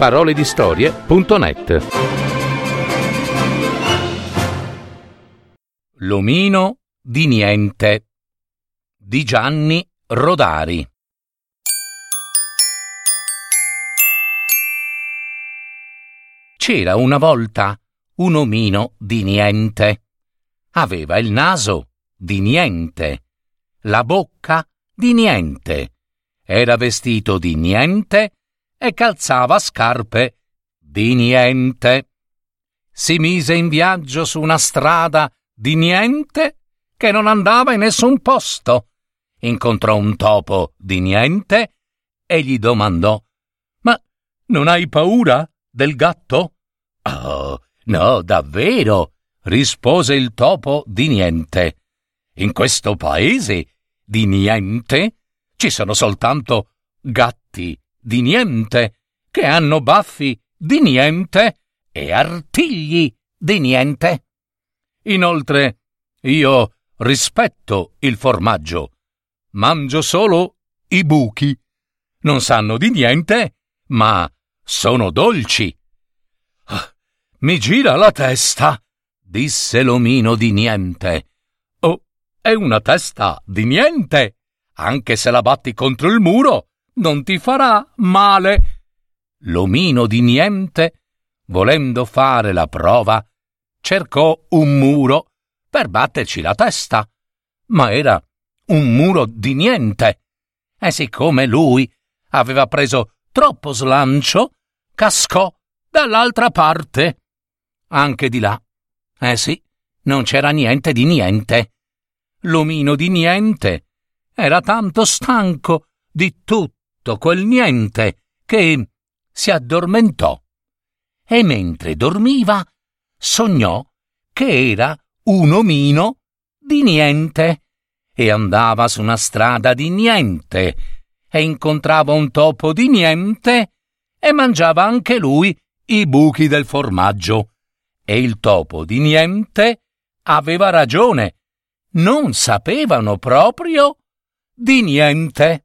www.paroledistorie.net L'omino di niente di Gianni Rodari. C'era una volta un omino di niente. Aveva il naso di niente, la bocca di niente, era vestito di niente e calzava scarpe di niente. Si mise in viaggio su una strada di niente che non andava in nessun posto. Incontrò un topo di niente e gli domandò Ma non hai paura del gatto? Oh, no, davvero, rispose il topo di niente. In questo paese di niente ci sono soltanto gatti di niente che hanno baffi di niente e artigli di niente. Inoltre, io rispetto il formaggio, mangio solo i buchi. Non sanno di niente, ma sono dolci. Ah, mi gira la testa, disse l'omino di niente. Oh, è una testa di niente. Anche se la batti contro il muro, non ti farà male. L'omino di niente, volendo fare la prova, cercò un muro per batterci la testa, ma era un muro di niente. E siccome lui aveva preso troppo slancio, cascò dall'altra parte. Anche di là. Eh sì, non c'era niente di niente. L'omino di niente era tanto stanco di tutto quel niente che si addormentò. E mentre dormiva, sognò che era un omino di niente e andava su una strada di niente e incontrava un topo di niente e mangiava anche lui i buchi del formaggio. E il topo di niente aveva ragione. Non sapevano proprio di niente.